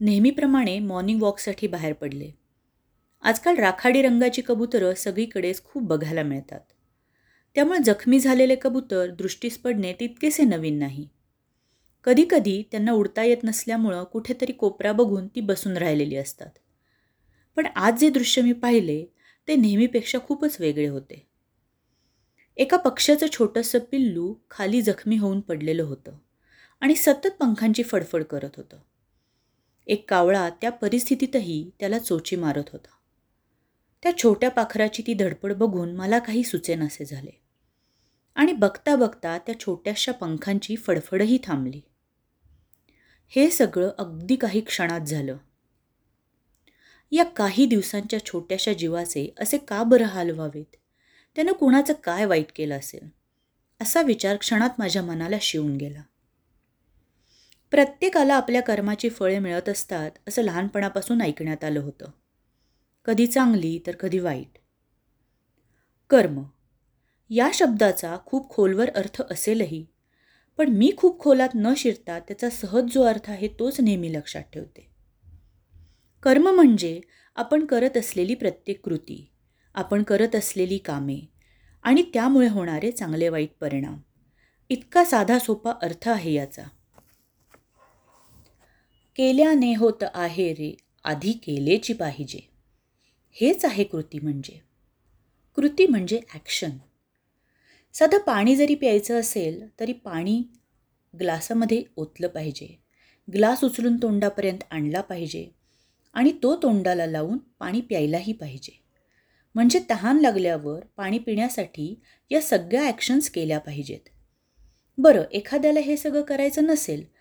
नेहमीप्रमाणे मॉर्निंग वॉकसाठी बाहेर पडले. आजकाल राखाडी रंगाची कबुतरं सगळीकडेच खूप बघायला मिळतात. त्यामुळे जखमी झालेले कबूतर दृष्टीस पडणे तितकेसे नवीन नाही. कधीकधी त्यांना उडता येत नसल्यामुळं कुठेतरी कोपरा बघून ती बसून राहिलेली असतात. पण आज जे दृश्य मी पाहिले ते नेहमीपेक्षा खूपच वेगळे होते. एका पक्ष्याचं छोटंसं पिल्लू खाली जखमी होऊन पडलेलं होतं आणि सतत पंखांची फडफड करत होतं. एक कावळा त्या परिस्थितीतही त्याला चोची मारत होता. त्या छोट्या पाखराची ती धडपड बघून मला काही सुचेनासे झाले. आणि बघता बघता त्या छोट्याशा पंखांची फडफडही थांबली. हे सगळं अगदी काही क्षणात झालं. या काही दिवसांच्या छोट्याशा जीवाचे असे का बरं हाल व्हावेत? त्यानं कुणाचं काय वाईट केलं असेल? असा विचार क्षणात माझ्या मनाला शिवून गेला. प्रत्येकाला आपल्या कर्माची फळे मिळत असतात असं लहानपणापासून ऐकण्यात आलं होतं. कधी चांगली तर कधी वाईट. कर्म. या शब्दाचा खूप खोलवर अर्थ असेलही पण मी खूप खोलात न शिरता त्याचा सहज जो अर्थ आहे तोच नेहमी लक्षात ठेवते. कर्म म्हणजे आपण करत असलेली प्रत्येक कृती आपण करत असलेली कामे आणि त्यामुळे होणारे चांगले वाईट परिणाम. इतका साधा सोपा अर्थ आहे याचा. केल्याने होत आहे रे आधी केलेची पाहिजे. हेच आहे कृती म्हणजे. कृती म्हणजे ॲक्शन साधं पाणी जरी प्यायचं असेल तरी पाणी ग्लासामध्ये ओतलं पाहिजे. ग्लास उचलून तोंडापर्यंत आणला पाहिजे. आणि तो तोंडाला लावून पाणी प्यायलाही पाहिजे. म्हणजे तहान लागल्यावर पाणी पिण्यासाठी या सगळ्या ॲक्शन्स केल्या पाहिजेत. बरं एखाद्याला हे सगळं करायचं नसेल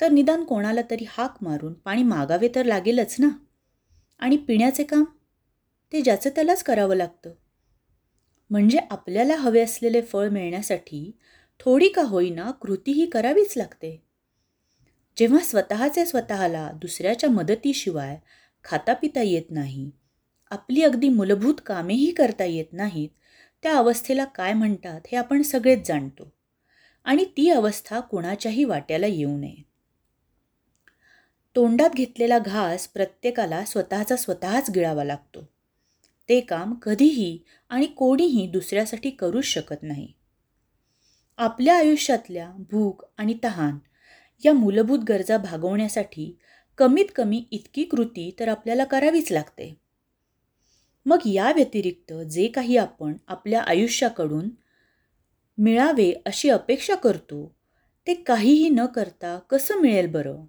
तर निदान कोणाला तरी हाक मारून पाणी मागावे तर लागेलच ना? आणि पिण्याचे काम? ते ज्याचं त्यालाच करावं लागतं. म्हणजे आपल्याला हवे असलेले फळ मिळण्यासाठी थोडी का होईना कृतीही करावीच लागते. जेव्हा स्वतःचे स्वतःला दुसऱ्याच्या मदतीशिवाय खाता पिता येत नाही आपली अगदी मूलभूत कामेही करता येत नाहीत त्या अवस्थेला काय म्हणतात हे आपण सगळेच जाणतो. आणि ती अवस्था कोणाच्याही वाट्याला येऊ नये. तोंडात घेतलेला घास प्रत्येकाला स्वतःचा स्वतःच गिळावा लागतो. ते काम कधीही आणि कोणीही दुसऱ्यासाठी करूच शकत नाही. आपल्या आयुष्यातल्या भूक आणि तहान या मूलभूत गरजा भागवण्यासाठी कमीत कमी इतकी कृती तर आपल्याला करावीच लागते. मग या व्यतिरिक्त जे काही आपण आपल्या आयुष्याकडून मिळावे अशी अपेक्षा करतो ते काहीही न करता कसं मिळेल बरं?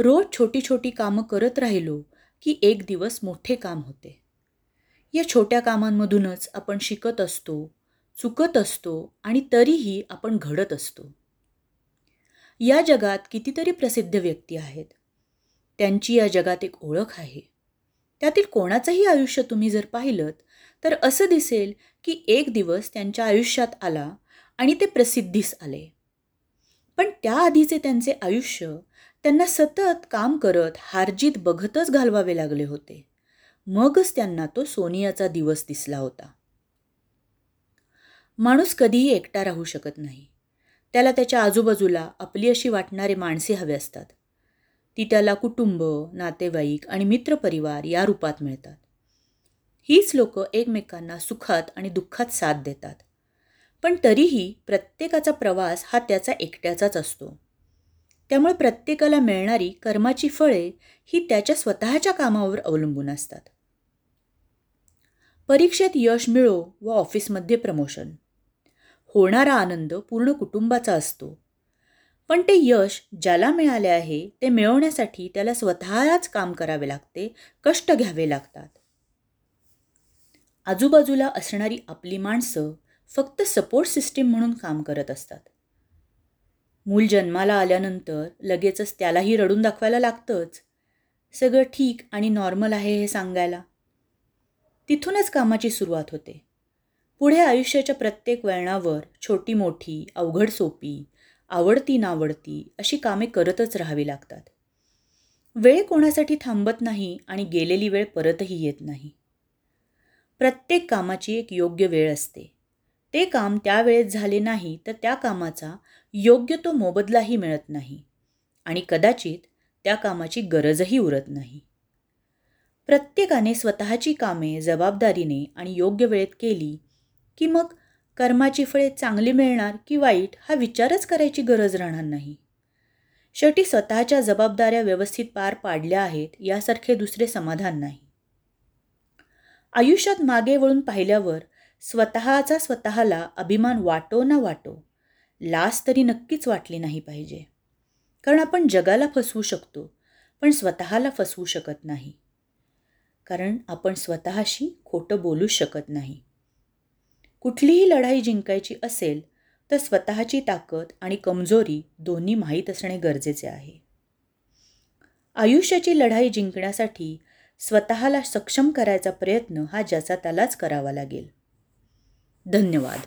रोज छोटी छोटी कामं करत राहिलो की एक दिवस मोठे काम होते. या छोट्या कामांमधूनच आपण शिकत असतो चुकत असतो आणि तरीही आपण घडत असतो. या जगात कितीतरी प्रसिद्ध व्यक्ती आहेत. त्यांची या जगात एक ओळख आहे. त्यातील कोणाचंही आयुष्य तुम्ही जर पाहिलं तर असं दिसेल की एक दिवस त्यांच्या आयुष्यात आला आणि ते प्रसिद्धीस आले. पण त्याआधीचे त्यांचे आयुष्य त्यांना सतत काम करत हारजीत बघतच घालवावे लागले होते. मगच त्यांना तो सोनियाचा दिवस दिसला होता. माणूस कधीही एकटा राहू शकत नाही. त्याला त्याच्या आजूबाजूला आपली अशी वाटणारे माणसे हवे असतात. ती त्याला कुटुंब नातेवाईक आणि मित्रपरिवार या रूपात मिळतात. हीच लोक एकमेकांना सुखात आणि दुःखात साथ देतात. पण तरीही प्रत्येकाचा प्रवास हा त्याचा एकट्याचाच असतो. त्यामुळे प्रत्येकाला मिळणारी कर्माची फळे ही त्याच्या स्वतःच्या कामावर अवलंबून असतात. परीक्षेत यश मिळो व ऑफिसमध्ये प्रमोशन. होणारा आनंद पूर्ण कुटुंबाचा असतो. पण ते यश ज्याला मिळाले आहे ते मिळवण्यासाठी त्याला स्वतःलाच काम करावे लागते कष्ट घ्यावे लागतात. आजूबाजूला असणारी आपली माणसं फक्त सपोर्ट सिस्टीम म्हणून काम करत असतात. मूल जन्माला आल्यानंतर लगेचच त्यालाही रडून दाखवायला लागतंच. सगळं ठीक आणि नॉर्मल आहे हे सांगायला. तिथूनच कामाची सुरुवात होते. पुढे आयुष्याच्या प्रत्येक वळणावर छोटी मोठी अवघड सोपी आवडती नावडती अशी कामे करतच राहावी लागतात. वेळ कोणासाठी थांबत नाही आणि गेलेली वेळ परतही येत नाही. प्रत्येक कामाची एक योग्य वेळ असते. ते काम त्यावेळेत झाले नाही तर त्या कामाचा योग्य तो मोबदलाही मिळत नाही. आणि कदाचित त्या कामाची गरजही उरत नाही. प्रत्येकाने स्वतःची कामे जबाबदारीने आणि योग्य वेळेत केली की मग कर्माची फळे चांगली मिळणार की वाईट हा विचारच करायची गरज राहणार नाही. शेवटी स्वतःच्या जबाबदाऱ्या व्यवस्थित पार पाडल्या आहेत यासारखे दुसरे समाधान नाही. आयुष्यात मागे वळून पाहिल्यावर स्वतःचा स्वतःला अभिमान वाटो ना वाटो लास तरी नक्कीच वाटली नाही पाहिजे. कारण आपण जगाला फसवू शकतो पण स्वतःला फसवू शकत नाही. कारण आपण स्वतःशी खोटं बोलू शकत नाही. कुठलीही लढाई जिंकायची असेल तर स्वतःची ताकद आणि कमजोरी दोन्ही माहीत असणे गरजेचे आहे. आयुष्याची लढाई जिंकण्यासाठी स्वतःला सक्षम करायचा प्रयत्न हा ज्याचा त्यालाच करावा लागेल. धन्यवाद.